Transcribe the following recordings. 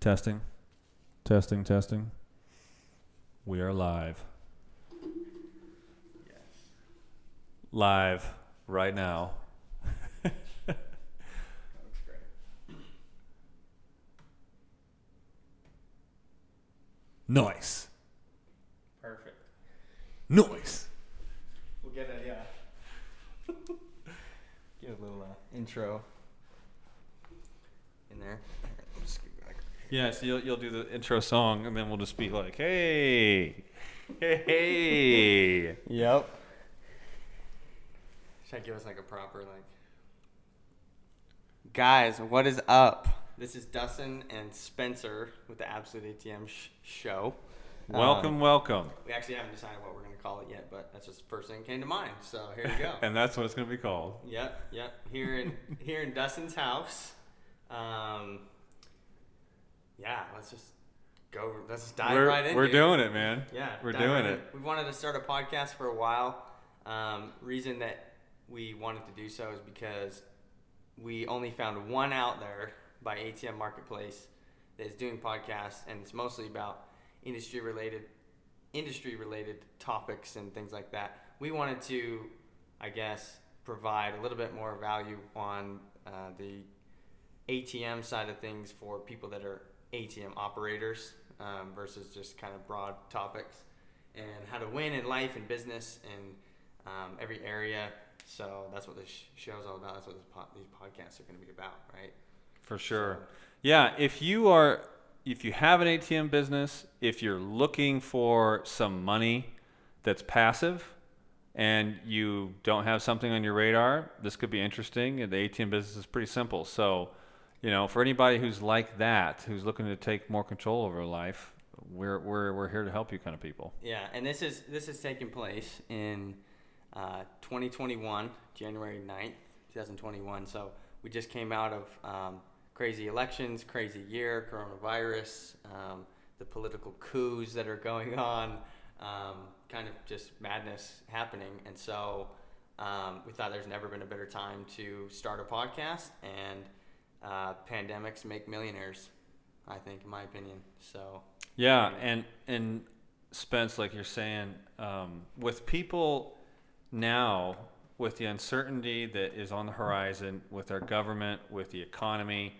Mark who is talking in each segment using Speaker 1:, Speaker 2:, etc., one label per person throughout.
Speaker 1: Testing. Testing, testing. We are live.
Speaker 2: Yes.
Speaker 1: Live right now.
Speaker 2: That looks great.
Speaker 1: Noise.
Speaker 2: Perfect.
Speaker 1: Noise.
Speaker 2: We'll get a yeah. get a little uh, intro in there. Let's get back.
Speaker 1: Yeah, so you'll, you'll do the intro song, and then we'll just be like, hey, hey, hey.
Speaker 2: Yep. Should I give us like a proper like? Guys, what is up? This is Dustin and Spencer with the Absolute ATM sh- show.
Speaker 1: Welcome,
Speaker 2: Um,
Speaker 1: welcome.
Speaker 2: we actually haven't decided what we're gonna call it yet, but that's just the first thing that came to mind. So here we go.
Speaker 1: And that's what it's going to be called.
Speaker 2: Yep, yep. Here in here in Dustin's house. Um, yeah, let's just go. Let's just dive
Speaker 1: we're
Speaker 2: right in.
Speaker 1: we're
Speaker 2: dude.
Speaker 1: doing it, man.
Speaker 2: Yeah,
Speaker 1: we're doing
Speaker 2: right
Speaker 1: it.
Speaker 2: We wanted to start a podcast for a while. Um, reason that we wanted to do so is because we only found one out there by ATM Marketplace that is doing podcasts, and it's mostly about industry related industry related topics and things like that. We wanted to, I guess, provide a little bit more value on uh, the ATM side of things for people that are ATM operators um, versus just kind of broad topics and how to win in life and business and um, every area. So that's what this show is all about. That's what po- these podcasts are going to be about, right?
Speaker 1: For sure. Yeah, if you are if you have an ATM business, if you're looking for some money that's passive and you don't have something on your radar, this could be interesting. And the ATM business is pretty simple. So, you know, for anybody who's like that, who's looking to take more control over life, we're we're we're here to help you kind of people.
Speaker 2: Yeah, and this is this is taking place in uh, 2021, January 9th, 2021. So we just came out of um, crazy elections, crazy year, coronavirus, um, the political coups that are going on, um, kind of just madness happening. And so um, we thought there's never been a better time to start a podcast, and uh, pandemics make millionaires, I think, in my opinion. So
Speaker 1: Yeah, and and Spence, like you're saying, um, with people now, with the uncertainty that is on the horizon, with our government, with the economy,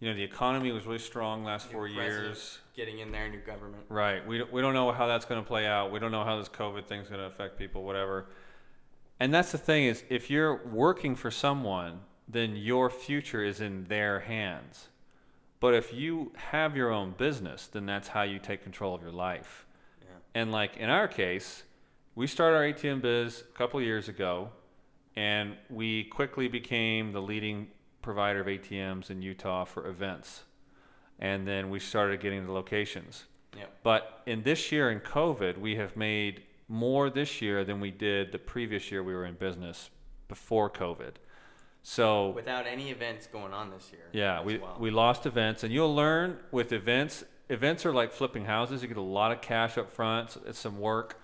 Speaker 1: you know, the economy was really strong last four years.
Speaker 2: getting in there, new government.
Speaker 1: Right. We don't, we don't know how that's going to play out. We don't know how this COVID thing's going to affect people, whatever. And that's the thing is, if you're working for someone, then your future is in their hands. But if you have your own business, then that's how you take control of your life.
Speaker 2: Yeah.
Speaker 1: And like in our case, we started our ATM biz a couple years ago, and we quickly became the leading provider of ATMs in Utah for events. And then we started getting the locations.
Speaker 2: Yep.
Speaker 1: But in this year in COVID, we have made more this year than we did the previous year we were in business before COVID. So
Speaker 2: Without any events going on this year.
Speaker 1: yeah, we,
Speaker 2: well.
Speaker 1: we lost events, and you'll learn with events. Events are like flipping houses. You get a lot of cash up front. It's, it's some work,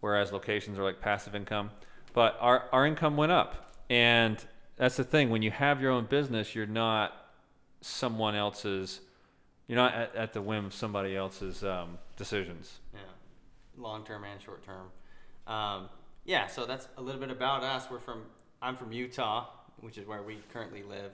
Speaker 1: whereas locations are like passive income. But our, our income went up, and that's the thing. When you have your own business, you're not someone else's. You're not at, at the whim of somebody else's um, decisions.
Speaker 2: yeah, long term and short term. Um, yeah, so that's a little bit about us. We're from I'm from Utah, which is where we currently live.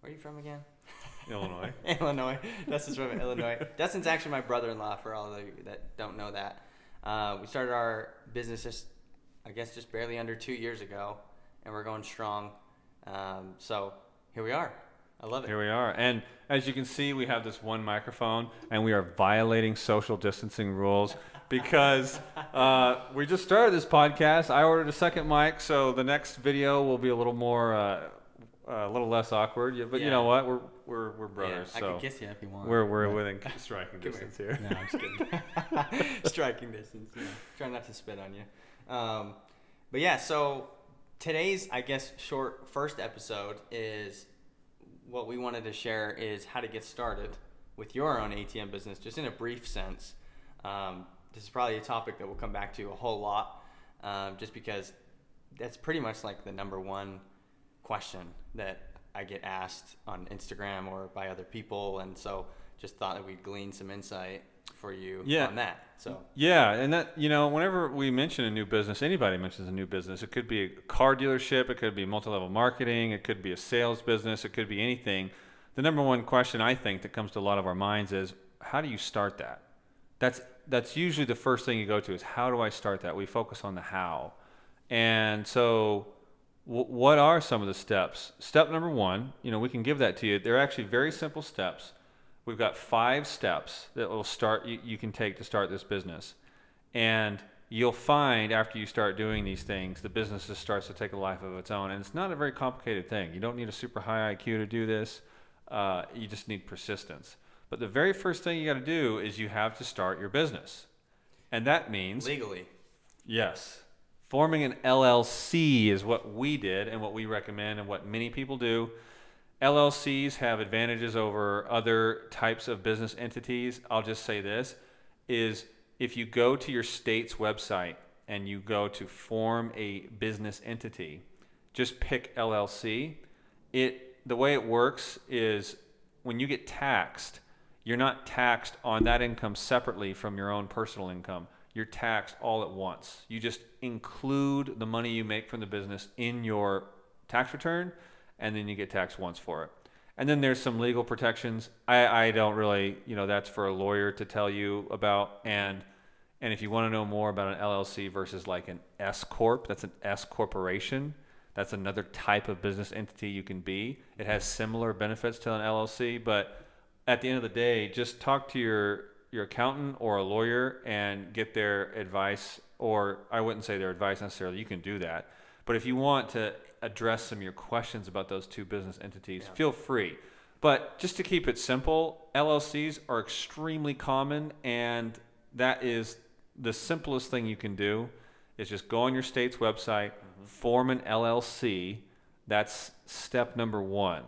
Speaker 2: Where are you from again?
Speaker 1: Illinois.
Speaker 2: Illinois. Dustin's from Illinois. Dustin's actually my brother-in-law. For all of you that don't know that, uh, we started our business just, I guess, just barely under two years ago, and we're going strong. Um, so here we are. I love it.
Speaker 1: Here we are. And as you can see, we have this one microphone, and we are violating social distancing rules because uh, we just started this podcast. I ordered a second mic, so the next video will be a little more, uh, a little less awkward. Yeah, but you know what? We're we're we're brothers,
Speaker 2: yeah, I
Speaker 1: so
Speaker 2: could kiss you if you want.
Speaker 1: we're we're within striking distance here.
Speaker 2: No, I'm just kidding. Striking distance. Yeah. Try not to spit on you. Um, but yeah, so today's, I guess, short first episode is what we wanted to share is how to get started with your own ATM business, just in a brief sense. Um, this is probably a topic that we'll come back to a whole lot, um, just because that's pretty much like the number one question that I get asked on Instagram or by other people, and so just thought that we'd glean some insight for you
Speaker 1: Yeah.
Speaker 2: on that. So
Speaker 1: Yeah, and that you know, whenever we mention a new business, anybody mentions a new business. It could be a car dealership, it could be multi-level marketing, it could be a sales business, it could be anything. The number one question I think that comes to a lot of our minds is, how do you start that? That's that's usually the first thing you go to is how do I start that? We focus on the how, and so w- what are some of the steps? Step number one, you know, we can give that to you. They're actually very simple steps. We've got five steps that will start you, you can take to start this business. And you'll find after you start doing these things, the business just starts to take a life of its own. And it's not a very complicated thing. You don't need a super high IQ to do this. Uh, you just need persistence. But the very first thing you got to do is you have to start your business. And that means
Speaker 2: legally,
Speaker 1: Yes. Forming an LLC is what we did and what we recommend and what many people do. LLCs have advantages over other types of business entities. I'll just say this is if you go to your state's website and you go to form a business entity, just pick LLC. It the way it works is when you get taxed, you're not taxed on that income separately from your own personal income. You're taxed all at once. You just include the money you make from the business in your tax return, and then you get taxed once for it. And then there's some legal protections. I, I don't really, you know, that's for a lawyer to tell you about. And and if you want to know more about an LLC versus like an S corp, that's an S corporation. That's another type of business entity you can be. It has similar benefits to an LLC, but at the end of the day, just talk to your your accountant or a lawyer and get their advice. Or I wouldn't say their advice necessarily. You can do that, but if you want to address some of your questions about those two business entities,
Speaker 2: Yeah.
Speaker 1: feel free. But just to keep it simple, LLCs are extremely common, and that is the simplest thing you can do. Is just go on your state's website, mm-hmm. form an LLC. That's step number one.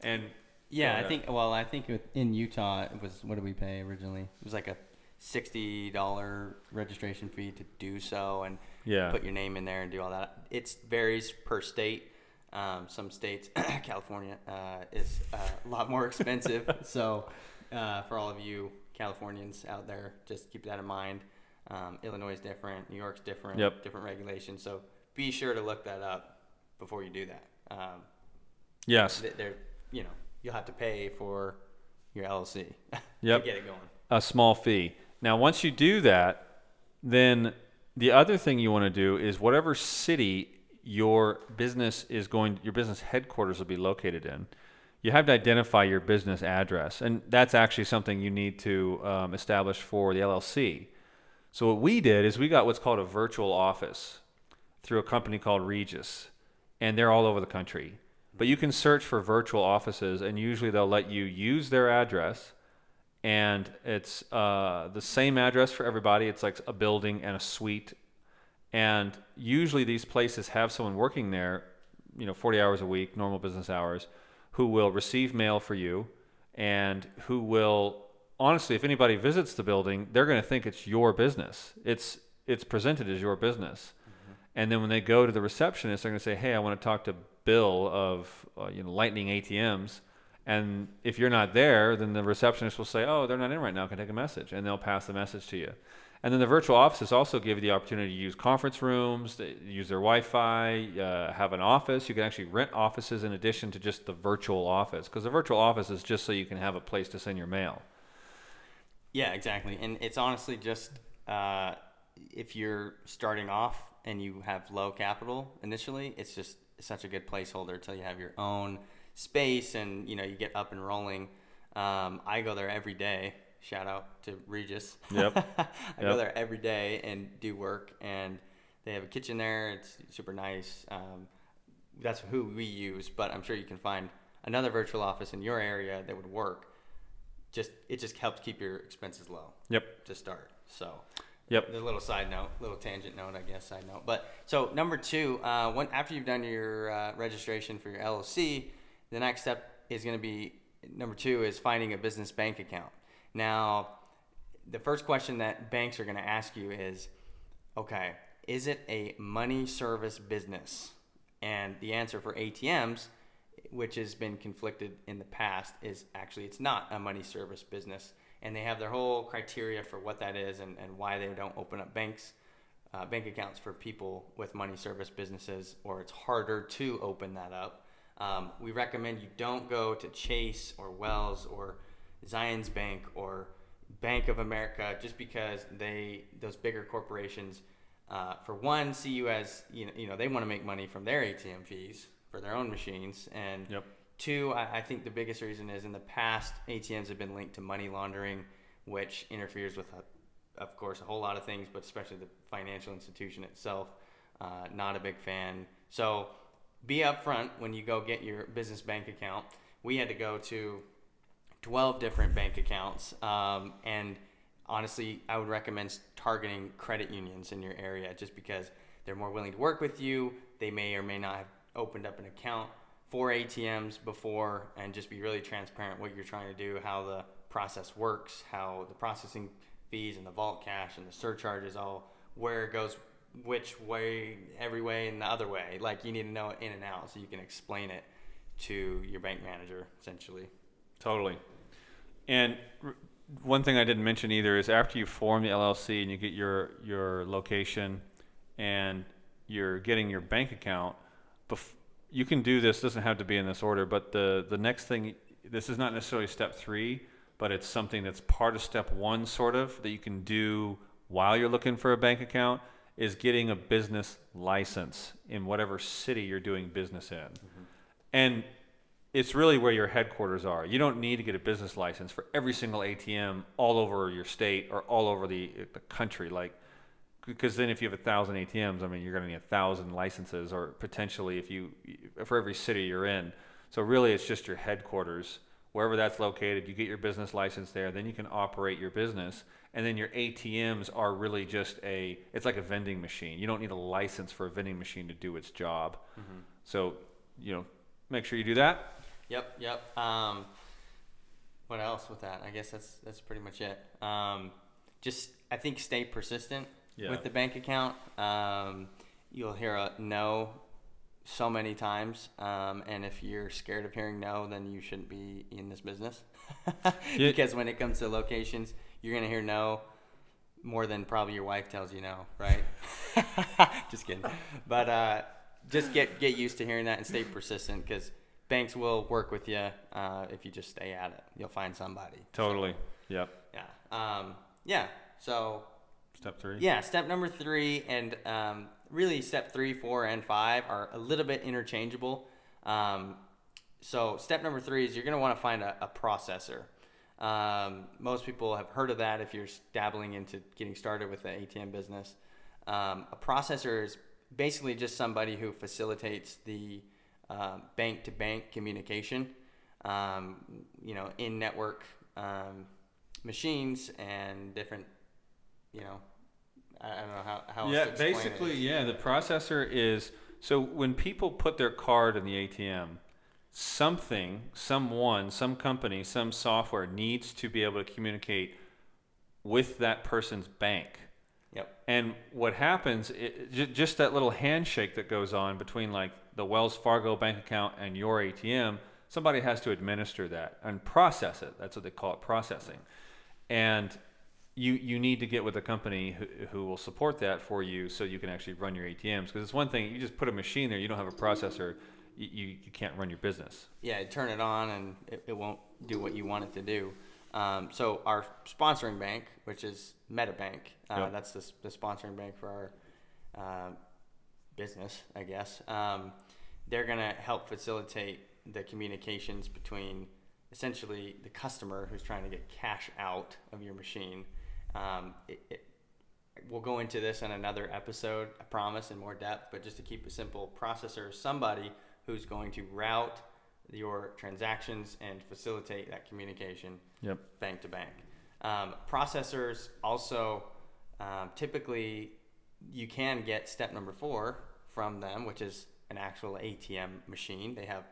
Speaker 1: And
Speaker 2: yeah. I think. Well, I think with- in Utah it was what did we pay originally? It was like a sixty dollar registration fee to do so, and
Speaker 1: yeah,
Speaker 2: put your name in there and do all that. It varies per state. Um, some states, California, uh, is uh, a lot more expensive. so, uh, for all of you Californians out there, just keep that in mind. Um, Illinois is different. New York's different.
Speaker 1: Yep.
Speaker 2: Different regulations. So be sure to look that up before you do that. Um,
Speaker 1: yes,
Speaker 2: th- they're, you know, you'll have to pay for your LLC
Speaker 1: Yep.
Speaker 2: to get it going.
Speaker 1: a small fee. Now, once you do that, then the other thing you want to do is whatever city your business is going, your business headquarters will be located in. You have to identify your business address, and that's actually something you need to um, establish for the LLC. So what we did is we got what's called a virtual office through a company called Regus, and they're all over the country. But you can search for virtual offices, and usually they'll let you use their address, and it's uh, the same address for everybody. It's like a building and a suite, and usually these places have someone working there, you know, 40 hours a week, normal business hours, who will receive mail for you, and who will honestly, if anybody visits the building, they're going to think it's your business. It's it's presented as your business, and then when they go to the receptionist, they're going to say, "Hey, I want to talk to Bill of uh, you know Lightning ATMs." And if you're not there, then the receptionist will say, "Oh, they're not in right now. Can I take a message?" And they'll pass the message to you. And then the virtual offices also give you the opportunity to use conference rooms, use their Wi-Fi, uh, have an office. You can actually rent offices in addition to just the virtual office, because the virtual office is just so you can have a place to send your mail.
Speaker 2: Yeah, exactly. And it's honestly just uh, if you're starting off and you have low capital initially, it's just such a good placeholder until you have your own space and you know you get up and rolling. Um, I go there every day. Shout out to Regus.
Speaker 1: Yep.
Speaker 2: I go there every day and do work, and they have a kitchen there. It's super nice. Um, that's who we use, but I'm sure you can find another virtual office in your area that would work. Just it just helps keep your expenses low
Speaker 1: Yep.
Speaker 2: to start. So,
Speaker 1: Yep.
Speaker 2: a little side note, little tangent note, I guess side note. But so number two, uh, when after you've done your uh, registration for your LLC, the next step is going to be number two is finding a business bank account. Now, the first question that banks are going to ask you is, okay, is it a money service business? And the answer for ATMs which has been conflicted in the past, is actually it's not a money service business, and they have their whole criteria for what that is and, and why they don't open up banks, uh, bank accounts for people with money service businesses, or it's harder to open that up. Um, we recommend you don't go to Chase or Wells or Zions Bank or Bank of America just because they those bigger corporations, uh, for one, see you as you know, you know they want to make money from their ATM fees for their own machines, and
Speaker 1: Yep.
Speaker 2: Two, I, I think the biggest reason is in the past ATMs have been linked to money laundering, which interferes with, a, of course, a whole lot of things, but especially the financial institution itself. Uh, not a big fan. So be upfront when you go get your business bank account. We had to go to 12 different bank accounts. Um, and honestly, I would recommend targeting credit unions in your area just because they're more willing to work with you. They may or may not have opened up an account for ATMs before and just be really transparent what you're trying to do, how the process works, how the processing fees and the vault cash and the surcharges all where it goes which way every way and the other way like you need to know it in and out so you can explain it to your bank manager essentially
Speaker 1: Totally. And one thing I didn't mention either is after you form the LLC and you get your your location and you're getting your bank account, bef- you can do this. Doesn't have to be in this order, but the the next thing. This is not necessarily step three, but it's something that's part of step one, sort of that you can do while you're looking for a bank account. Is getting a business license in whatever city you're doing business in, mm-hmm. and it's really where your headquarters are. You don't need to get a business license for every single ATM all over your state or all over the, the country. Like, because then if you have a thousand ATMs, I mean, you're going to need a thousand licenses, or potentially if you for every city you're in. So really, it's just your headquarters, wherever that's located. You get your business license there, then you can operate your business, and then your ATMs are really just a. It's like a vending machine. You don't need a license for a vending machine to do its job. So you know, make sure you do that.
Speaker 2: Yep, yep. Um, what else with that? I guess that's that's pretty much it. Um, just I think stay persistent
Speaker 1: Yeah.
Speaker 2: with the bank account. Um, you'll hear a no so many times, um, and if you're scared of hearing no, then you shouldn't be in this business. Because when it comes to locations, you're gonna hear no more than probably your wife tells you no, right? just kidding. But uh, just get get used to hearing that and stay persistent because banks will work with you uh, if you just stay at it. You'll find somebody.
Speaker 1: Totally. Yep.
Speaker 2: Yeah. Um, yeah. So
Speaker 1: Step three.
Speaker 2: yeah, step number three and um, really step three, four, and five are a little bit interchangeable. Um, so step number three is you're going to want to find a, a processor. Um, most people have heard of that if you're dabbling into getting started with the ATM business. Um, a processor is basically just somebody who facilitates the bank to bank communication, um, you know, in network um, machines and different, you know, I don't know how, how
Speaker 1: Yeah, basically,
Speaker 2: it.
Speaker 1: yeah. The processor is so when people put their card in the ATM, something, someone, some company, some software needs to be able to communicate with that person's bank.
Speaker 2: Yep.
Speaker 1: And what happens, it, just that little handshake that goes on between like the Wells Fargo bank account and your ATM, somebody has to administer that and process it. That's what they call it, processing. And you you need to get with a company who, who will support that for you, so you can actually run your ATMs. Because it's one thing you just put a machine there, you don't have a processor, you, you, can't run your business.
Speaker 2: yeah, turn it on and it, it won't do what you want it to do. Um, so our sponsoring bank, which is MetaBank, uh,
Speaker 1: Yep.
Speaker 2: that's the, the sponsoring bank for our uh, business, I guess. Um, they're gonna help facilitate the communications between essentially the customer who's trying to get cash out of your machine. Um, it, it, we'll go into this in another episode, I promise, in more depth. But just to keep it simple, processor somebody who's going to route your transactions and facilitate that communication
Speaker 1: Yep.
Speaker 2: bank to bank. Um, processors also um, typically you can get step number four from them, which is an actual ATM machine. They have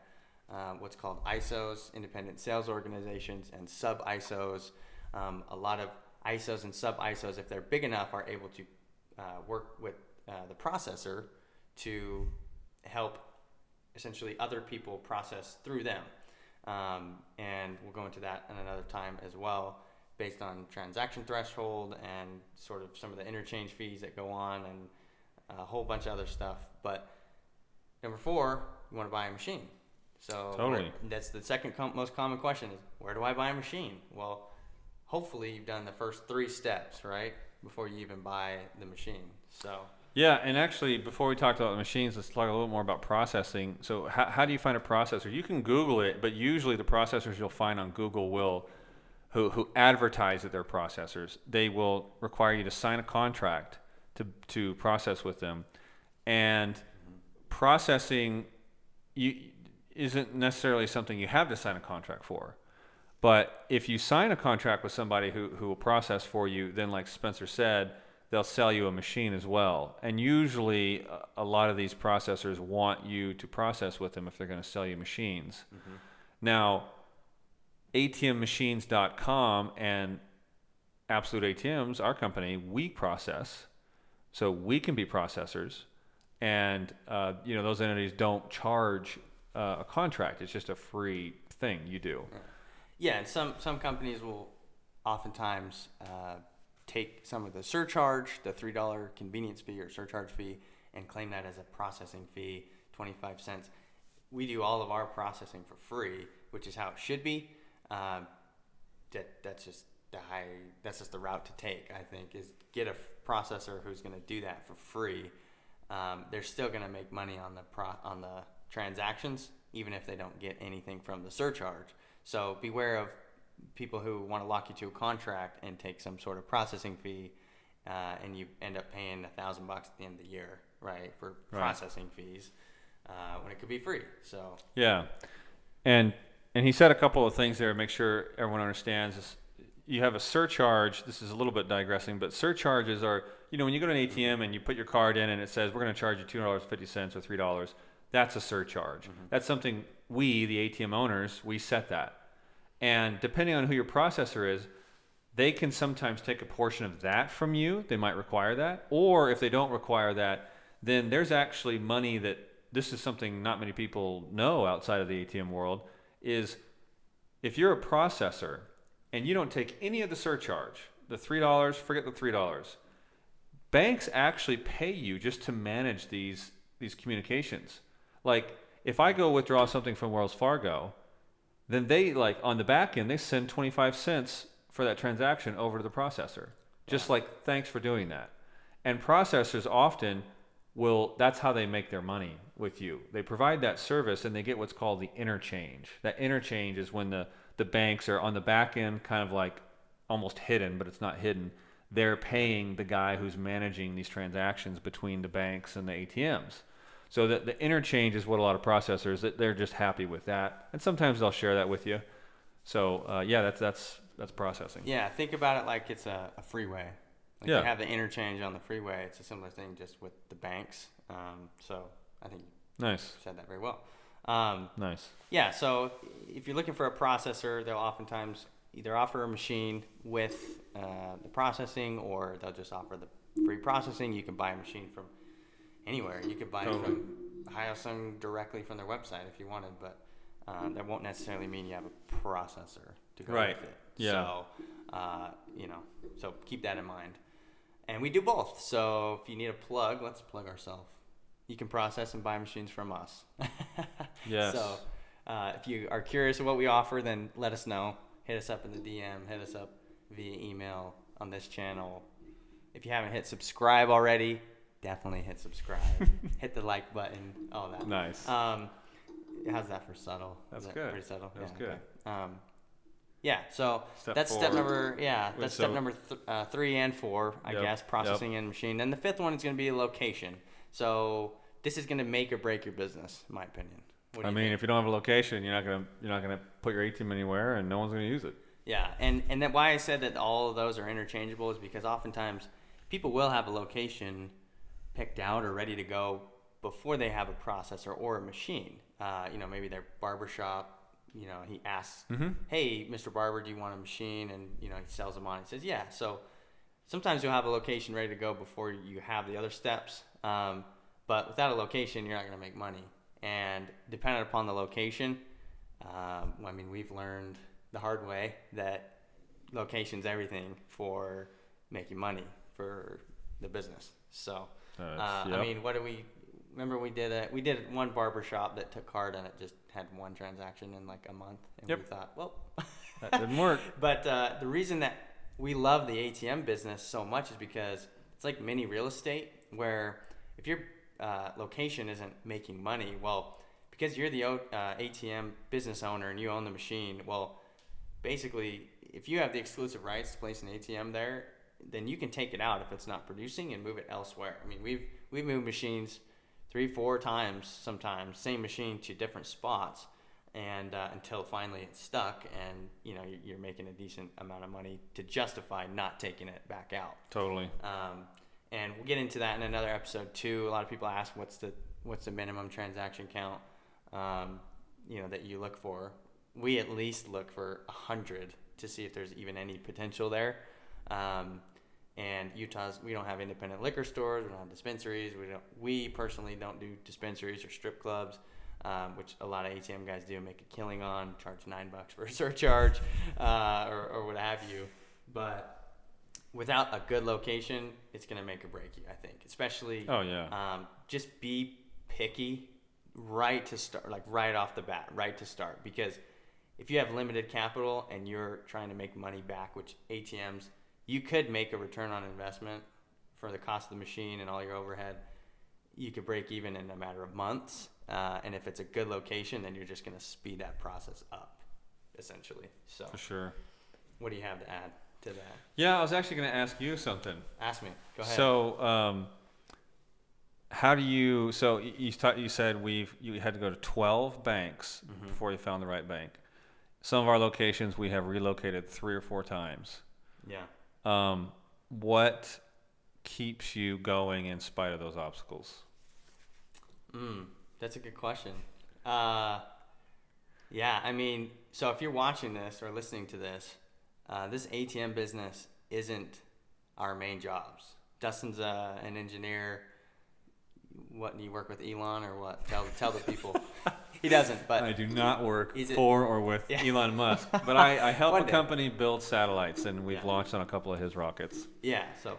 Speaker 2: uh, what's called ISOs, independent sales organizations, and sub ISOs. Um, a lot of ISOs and sub ISOs, if they're big enough, are able to uh, work with uh, the processor to help essentially other people process through them. Um, and we'll go into that in another time as well, based on transaction threshold and sort of some of the interchange fees that go on and a whole bunch of other stuff. But number four, you want to buy a machine. So
Speaker 1: Totally.
Speaker 2: that's the second com- most common question is where do I buy a machine? Well, hopefully you've done the first three steps right before you even buy the machine. So
Speaker 1: Yeah, and actually, before we talk about the machines, let's talk a little more about processing. So, how, how do you find a processor? You can Google it, but usually the processors you'll find on Google will, who, who advertise that they're processors, they will require you to sign a contract to, to process with them. And processing you, isn't necessarily something you have to sign a contract for. But if you sign a contract with somebody who, who will process for you, then, like Spencer said, they'll sell you a machine as well. And usually, a- lot of these processors want you to process with them if they're going to sell you machines. Now, ATMmachines.com and Absolute ATMs, our company, we process. So we can be processors. And, uh, you know, those entities don't charge uh, a contract. It's just a free thing you do.
Speaker 2: Yeah, and some some companies will oftentimes uh, take some of the surcharge, the three dollar convenience fee or surcharge fee, and claim that as a processing fee, twenty five cents. We do all of our processing for free, which is how it should be. Um, that that's just the high. That's just the route to take. I think is get a processor who's going to do that for free. Um, they're still going to make money on the pro- on the transactions, even if they don't get anything from the surcharge. So beware of people who want to lock you to a contract and take some sort of processing fee, uh, and you end up paying a thousand bucks at the end of the year, right, for
Speaker 1: Right.
Speaker 2: processing fees, uh, when it could be free. So
Speaker 1: Yeah, and and he said a couple of things there. To make sure everyone understands. This. You have a surcharge. This is a little bit digressing, but surcharges are you know when you go to an ATM and you put your card in and it says we're going to charge you two dollars fifty cents or three dollars. That's a surcharge. That's something we, the ATM owners, we set that. And depending on who your processor is, they can sometimes take a portion of that from you. They might require that. Or if they don't require that, then there's actually money that this is something not many people know outside of the ATM world is if you're a processor and you don't take any of the surcharge, the $3, forget the $3. Banks actually pay you just to manage these these communications. Like if I go withdraw something from Wells Fargo, then they like on the back end they send 25 cents for that transaction over to the processor. Just like thanks for doing that. And processors often will that's how they make their money with you. They provide that service and they get what's called the interchange. That interchange is when the the banks are on the back end kind of like almost hidden but it's not hidden. They're paying the guy who's managing these transactions between the banks and the ATMs so that the interchange is what a lot of processors that they're just happy with that, and sometimes they'll share that with you. So uh, yeah, that's that's that's processing.
Speaker 2: yeah, think about it like it's a, a freeway. Like
Speaker 1: Yeah.
Speaker 2: You have the interchange on the freeway. It's a similar thing, just with the banks. Um, so I think you
Speaker 1: Nice,
Speaker 2: said that very well. Um,
Speaker 1: nice.
Speaker 2: Yeah, so if you're looking for a processor, they'll oftentimes either offer a machine with uh, the processing or they'll just offer the free processing. You can buy a machine from anywhere. You could buy it
Speaker 1: Totally.
Speaker 2: from Hyosung directly from their website if you wanted, but uh, that won't necessarily mean you have a processor to go
Speaker 1: Right.
Speaker 2: with it.
Speaker 1: Yeah.
Speaker 2: So, uh, you know, so keep that in mind. And we do both. So if you need a plug, let's plug ourselves. You can process and buy machines from us.
Speaker 1: Yes.
Speaker 2: So uh, if you are curious of what we offer, then let us know. Hit us up in the DM. Hit us up via email on this channel. If you haven't hit subscribe already, definitely hit subscribe. hit the like button. All that.
Speaker 1: Nice.
Speaker 2: Um, how's that for subtle?
Speaker 1: That's
Speaker 2: that
Speaker 1: good.
Speaker 2: Pretty subtle.
Speaker 1: That's
Speaker 2: yeah,
Speaker 1: good.
Speaker 2: okay. Um, yeah. So
Speaker 1: Step
Speaker 2: that's step number. Yeah, that's
Speaker 1: so-
Speaker 2: step number th- uh, three and four, I
Speaker 1: Yep,
Speaker 2: guess.
Speaker 1: yep.
Speaker 2: Processing and machine. Then the fifth one is going to be location. So this is going to make or break your business, in my opinion. What do
Speaker 1: I mean,
Speaker 2: think?
Speaker 1: if you don't have a location, you're not gonna you're not gonna put your ATM anywhere, and no one's gonna use it.
Speaker 2: Yeah, and and that why I said that all of those are interchangeable is because oftentimes people will have a location picked out or ready to go before they have a processor or a machine. Uh, you know, maybe their barber shop. You know, he asks,
Speaker 1: Mhm.
Speaker 2: "Hey, Mr. Barber, do you want a machine?" And you know, he sells them on. He says, "Yeah." So sometimes you'll have a location ready to go before you have the other steps. Um, but without a location, you're not going to make money. and depending upon the location, um, I mean, we've learned the hard way that location's everything for making money for the business. So,
Speaker 1: Uh, yep.
Speaker 2: I mean, what do we? Remember, we did a we did one barber shop that took card and it just had one transaction in like a month, and we thought, well,
Speaker 1: that didn't work.
Speaker 2: but uh, the reason that we love the ATM business so much is because it's like mini real estate, where if your uh, location isn't making money, well, because you're the o- uh, ATM business owner and you own the machine, well, basically, if you have the exclusive rights to place an ATM there, then you can take it out if it's not producing and move it elsewhere. I mean, we've we've moved machines three, four times sometimes, same machine to different spots, and uh, until finally it's stuck, and you know you're, you're making a decent amount of money to justify not taking it back out.
Speaker 1: Totally.
Speaker 2: Um, and we'll get into that in another episode too. A lot of people ask what's the what's the minimum transaction count, um, you know, that you look for. We at least look for a hundred to see if there's even any potential there. Um, and Utah's we don't have independent liquor stores, we don't have dispensaries. We don't. We personally don't do dispensaries or strip clubs. Um, which a lot of ATM guys do make a killing on, charge nine bucks for a surcharge, uh, or, or what have you. But without a good location, it's gonna make or break you. I think, especially
Speaker 1: Oh yeah.
Speaker 2: um, just be picky right to start, like right off the bat, right to start. Because if you have limited capital and you're trying to make money back, which ATMs, you could make a return on investment for the cost of the machine and all your overhead. You could break even in a matter of months. Uh, and if it's a good location, then you're just going to speed that process up, essentially. So,
Speaker 1: For sure.
Speaker 2: what do you have to add to that?
Speaker 1: Yeah, I was actually going to ask you something.
Speaker 2: Ask me. Go ahead.
Speaker 1: So, um, how do you? So you ta- you said we've you had to go to twelve banks
Speaker 2: Mhm.
Speaker 1: before you found the right bank. Some of our locations we have relocated three or four times.
Speaker 2: yeah.
Speaker 1: Um, what keeps you going in spite of those obstacles?
Speaker 2: Mm, that's a good question. Uh, yeah, I mean, so if you're watching this or listening to this, uh, this ATM business isn't our main jobs. Dustin's uh, an engineer. What do you work with Elon or what? Tell tell the people. he doesn't, but
Speaker 1: I do not work for or with
Speaker 2: Yeah.
Speaker 1: Elon Musk, but I, I help a
Speaker 2: day.
Speaker 1: company build satellites, and we've
Speaker 2: Yeah.
Speaker 1: launched on a couple of his rockets.
Speaker 2: Yeah, so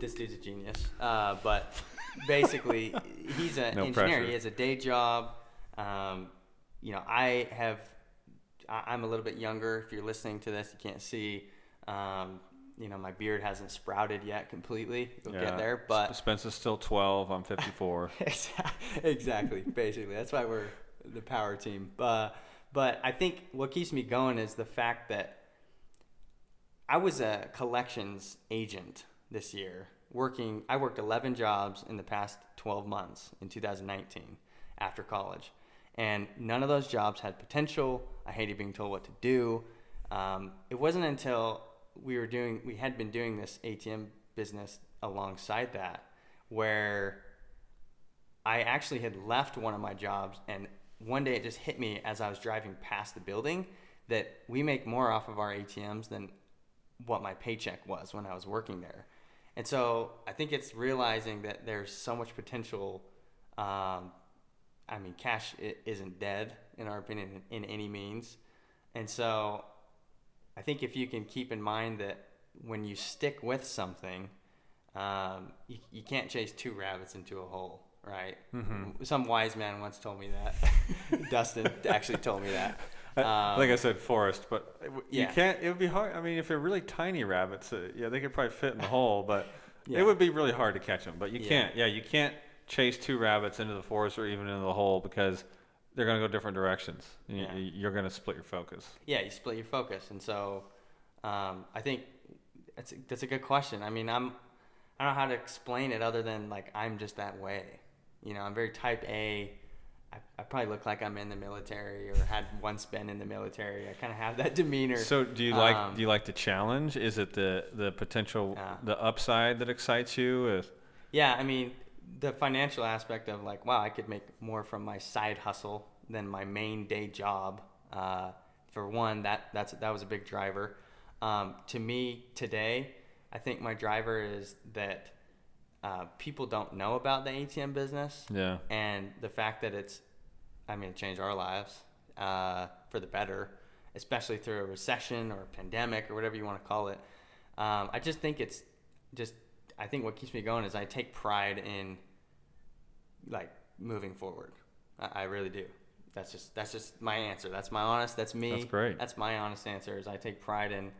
Speaker 2: this dude's a genius. Uh, but basically, he's an
Speaker 1: No
Speaker 2: engineer.
Speaker 1: pressure.
Speaker 2: He has a day job. Um, you know, I have. I- I'm a little bit younger. If you're listening to this, you can't see. Um, you know, my beard hasn't sprouted yet completely. You'll get there, but
Speaker 1: Spencer's still twelve. I'm fifty-four.
Speaker 2: exactly, basically, that's why we're the power team. But but I think what keeps me going is the fact that I was a collections agent this year, working. I worked 11 jobs in the past 12 months in 2019 after college, and none of those jobs had potential. I hated being told what to do. Um, it wasn't until we were doing, we had been doing this ATM business alongside that, where I actually had left one of my jobs, and one day it just hit me as I was driving past the building that we make more off of our ATMs than what my paycheck was when I was working there. And so I think it's realizing that there's so much potential. Um, I mean, cash isn't dead, in our opinion, in, any means. And so I think if you can keep in mind that when you stick with something, um, you, you can't chase two rabbits into a hole, right?
Speaker 1: Mhm.
Speaker 2: Some wise man once told me that. Dustin actually told me that.
Speaker 1: I-
Speaker 2: Um,
Speaker 1: like I said, forest, but you
Speaker 2: yeah.
Speaker 1: can't. It would be hard. I mean, if they're really tiny rabbits, uh, yeah, they could probably fit in the hole, but
Speaker 2: Yeah.
Speaker 1: it would be really hard to catch them. But you
Speaker 2: Yeah.
Speaker 1: can't. Yeah, you can't chase two rabbits into the forest or even into the hole because they're going to go different directions. you-
Speaker 2: Yeah.
Speaker 1: You're going to split your focus.
Speaker 2: yeah, you split your focus, and so um, I think that's a, that's a good question. I mean, I'm I don't know how to explain it other than like I'm just that way. You know, I'm very type A. I, I probably look like I'm in the military or had once been in the military. I kind of have that demeanor.
Speaker 1: So, do you like
Speaker 2: Um,
Speaker 1: do you like the challenge? Is it the the potential
Speaker 2: Yeah.
Speaker 1: the upside that excites you? Is,
Speaker 2: Yeah, I mean, the financial aspect of like, wow, I could make more from my side hustle than my main day job. Uh, for one, that that's that was a big driver. Um, to me today, I think my driver is that uh, people don't know about the ATM business
Speaker 1: yeah.
Speaker 2: and the fact that it's I mean, it changed our lives uh, for the better, especially through a recession or a pandemic or whatever you want to call it. Um, I just think it's just. I think what keeps me going is I take pride in like moving forward. I, I really do. That's just that's just my answer. That's my honest. That's me.
Speaker 1: That's great.
Speaker 2: That's my honest answer. Is I take pride in.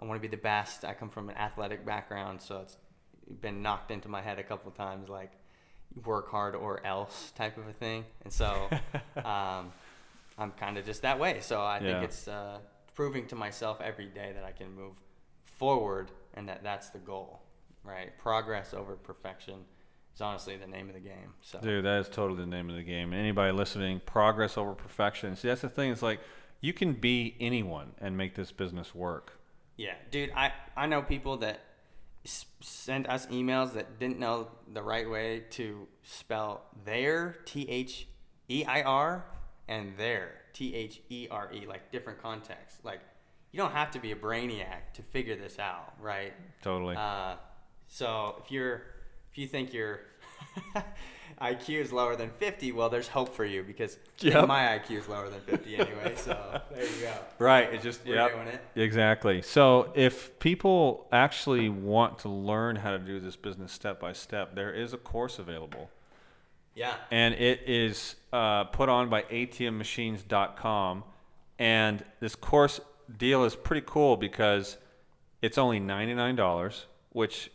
Speaker 2: I want to be the best. I come from an athletic background, so it's been knocked into my head a couple of times, like work hard or else type of a thing. And so um, I'm kind of just that way. So I
Speaker 1: Yeah.
Speaker 2: think it's uh, proving to myself every day that I can move forward and that that's the goal, right? Progress over perfection is honestly the name of the game. So
Speaker 1: Dude, that is totally the name of the game. Anybody listening, progress over perfection. See, that's the thing. It's like you can be anyone and make this business work.
Speaker 2: Yeah, dude, I, I know people that s- send us emails that didn't know the right way to spell their T H E I R and their T H E R E, like different contexts. Like, you don't have to be a brainiac to figure this out, right?
Speaker 1: Totally.
Speaker 2: Uh, so if you're, if you think your IQ is lower than 50, well, there's hope for you because
Speaker 1: Yep.
Speaker 2: my IQ is lower than 50 anyway. So there you go.
Speaker 1: right. It just
Speaker 2: We're
Speaker 1: yep.
Speaker 2: doing it.
Speaker 1: Exactly. So if people actually want to learn how to do this business step by step, there is a course available.
Speaker 2: Yeah.
Speaker 1: and it is uh, put on by atmmachines.com and this course deal is pretty cool because it's only $99 which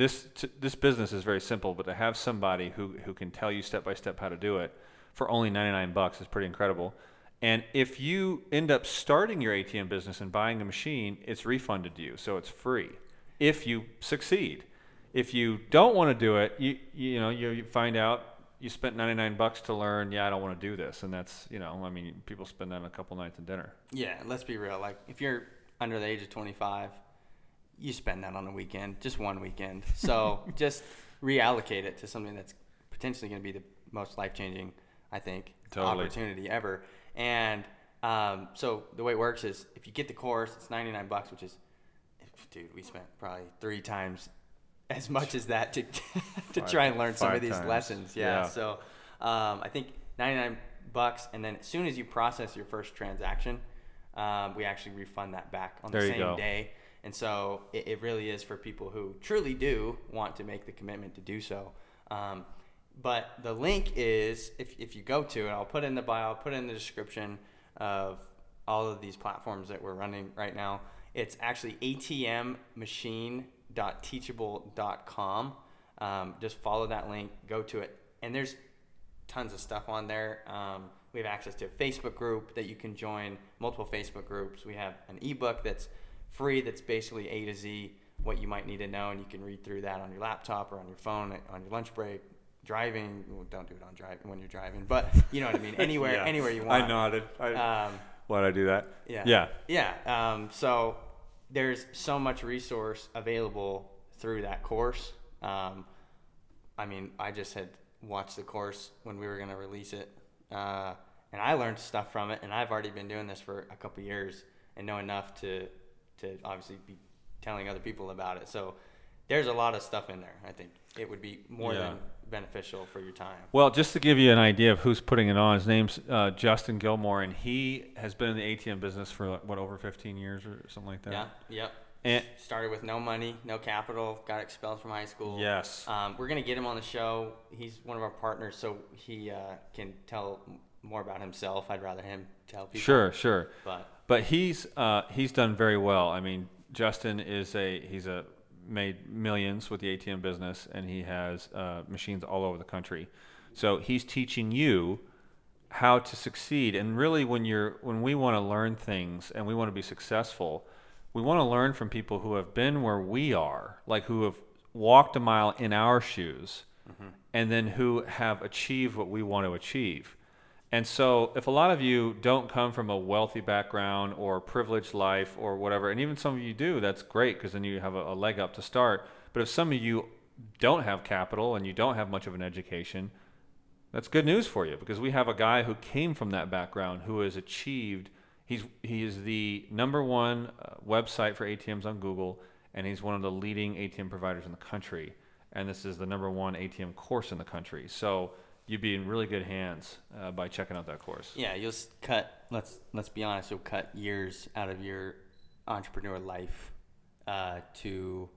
Speaker 1: this t- this business is very simple but to have somebody who, who can tell you step by step how to do it for only 99 bucks is pretty incredible and if you end up starting your atm business and buying a machine it's refunded to you so it's free if you succeed if you don't want to do it, you you know you, you find out you spent 99 bucks to learn. Yeah, I don't want to do this, and that's you know I mean people spend that on a couple nights of dinner.
Speaker 2: Yeah, let's be real. Like, if you're under the age of 25, you spend that on a weekend, just one weekend. So just reallocate it to something that's potentially going to be the most life changing, I think,
Speaker 1: Totally.
Speaker 2: opportunity ever. And um, so the way it works is if you get the course, it's 99 bucks, which is, dude, we spent probably three times as much as that to to try and learn some of these
Speaker 1: times.
Speaker 2: lessons. Yeah.
Speaker 1: Yeah.
Speaker 2: So um, I think 99 bucks, and then as soon as you process your first transaction, um, we actually refund that back on
Speaker 1: There
Speaker 2: the
Speaker 1: you
Speaker 2: same
Speaker 1: go.
Speaker 2: day. And so it, it really is for people who truly do want to make the commitment to do so. Um, but the link is if, if you go to it, I'll put in the bio, I'll put in the description of all of these platforms that we're running right now. It's actually atmmachine.teachable.com. Um, just follow that link, go to it, and there's tons of stuff on there. Um, we have access to a Facebook group that you can join, multiple Facebook groups. We have an ebook that's free, that's basically A to Z, what you might need to know, and you can read through that on your laptop or on your phone on your lunch break, driving. Well, don't do it on driving when you're driving, but you know what I mean. Anywhere,
Speaker 1: Yeah.
Speaker 2: anywhere you want.
Speaker 1: I nodded. I,
Speaker 2: Um,
Speaker 1: why'd I do that?
Speaker 2: yeah.
Speaker 1: Yeah.
Speaker 2: Yeah. Um, so there's so much resource available through that course. Um, I mean, I just had watched the course when we were going to release it, uh, and I learned stuff from it. And I've already been doing this for a couple years and know enough to to obviously be telling other people about it. So there's a lot of stuff in there. I think it would be more
Speaker 1: Yeah.
Speaker 2: than beneficial for your time.
Speaker 1: Well, just to give you an idea of who's putting it on, his name's uh, Justin Gilmore, and he has been in the ATM business for what over 15 years or something like that.
Speaker 2: Yeah. Yep.
Speaker 1: And
Speaker 2: Started with no money, no capital, got expelled from high school.
Speaker 1: yes,
Speaker 2: Um, we're gonna get him on the show. He's one of our partners, so he uh, can tell more about himself. I'd rather him tell people.
Speaker 1: sure, sure.
Speaker 2: But
Speaker 1: But he's uh, he's done very well. I mean, Justin is a he's a made millions with the ATM business, and he has uh, machines all over the country. So he's teaching you how to succeed. And really, when you're when we want to learn things and we want to be successful, we want to learn from people who have been where we are, like who have walked a mile in our shoes, and then who have achieved what we want to achieve. And so, if a lot of you don't come from a wealthy background or privileged life or whatever, and even some of you do, that's great because then you have a, a leg up to start. But if some of you don't have capital and you don't have much of an education, that's good news for you because we have a guy who came from that background who has achieved. He's he is the number one uh, website for ATMs on Google, and he's one of the leading ATM providers in the country. And this is the number one ATM course in the country. So you'd be in really good hands uh, by checking out that course.
Speaker 2: Yeah, you'll cut. Let's let's be honest. You'll cut years out of your entrepreneur life uh, to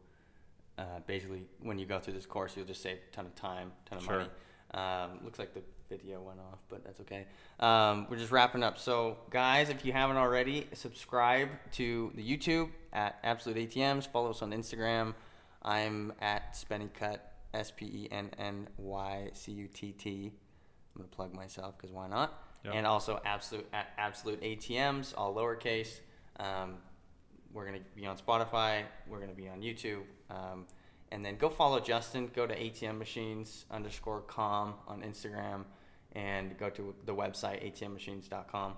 Speaker 2: uh, basically when you go through this course, you'll just save a ton of time, ton of
Speaker 1: Sure.
Speaker 2: money. Um, looks like the video went off, but that's okay. Um, we're just wrapping up. So, guys, if you haven't already, subscribe to the YouTube at Absolute ATMs. Follow us on Instagram. I'm at Spennycut, S P E N N Y C U T T. I'm gonna plug myself because why not?
Speaker 1: Yep.
Speaker 2: And also absolute at absolute ATMs, all lowercase. Um, we're gonna be on Spotify. We're gonna be on YouTube. Um, and then go follow Justin. Go to ATM machines underscore com on Instagram, and go to the website atmmachines.com.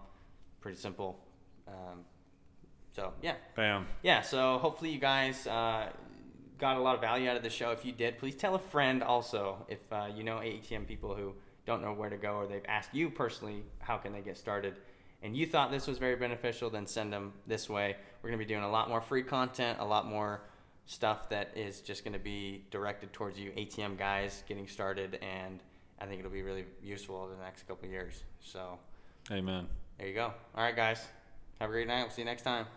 Speaker 2: Pretty simple. Um, so yeah,
Speaker 1: Bam.
Speaker 2: yeah, so hopefully you guys uh, got a lot of value out of the show. If you did, please tell a friend also. If uh, you know ATM people who don't know where to go or they've asked you personally, how can they get started? And you thought this was very beneficial, then send them this way. We're going to be doing a lot more free content, a lot more stuff that is just going to be directed towards you ATM guys getting started. And I think it'll be really useful over the next couple of years. So
Speaker 1: Amen.
Speaker 2: there you go. All right, guys. Have a great night. We'll see you next time.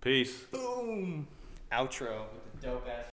Speaker 1: Peace.
Speaker 2: Boom. Outro dope ass.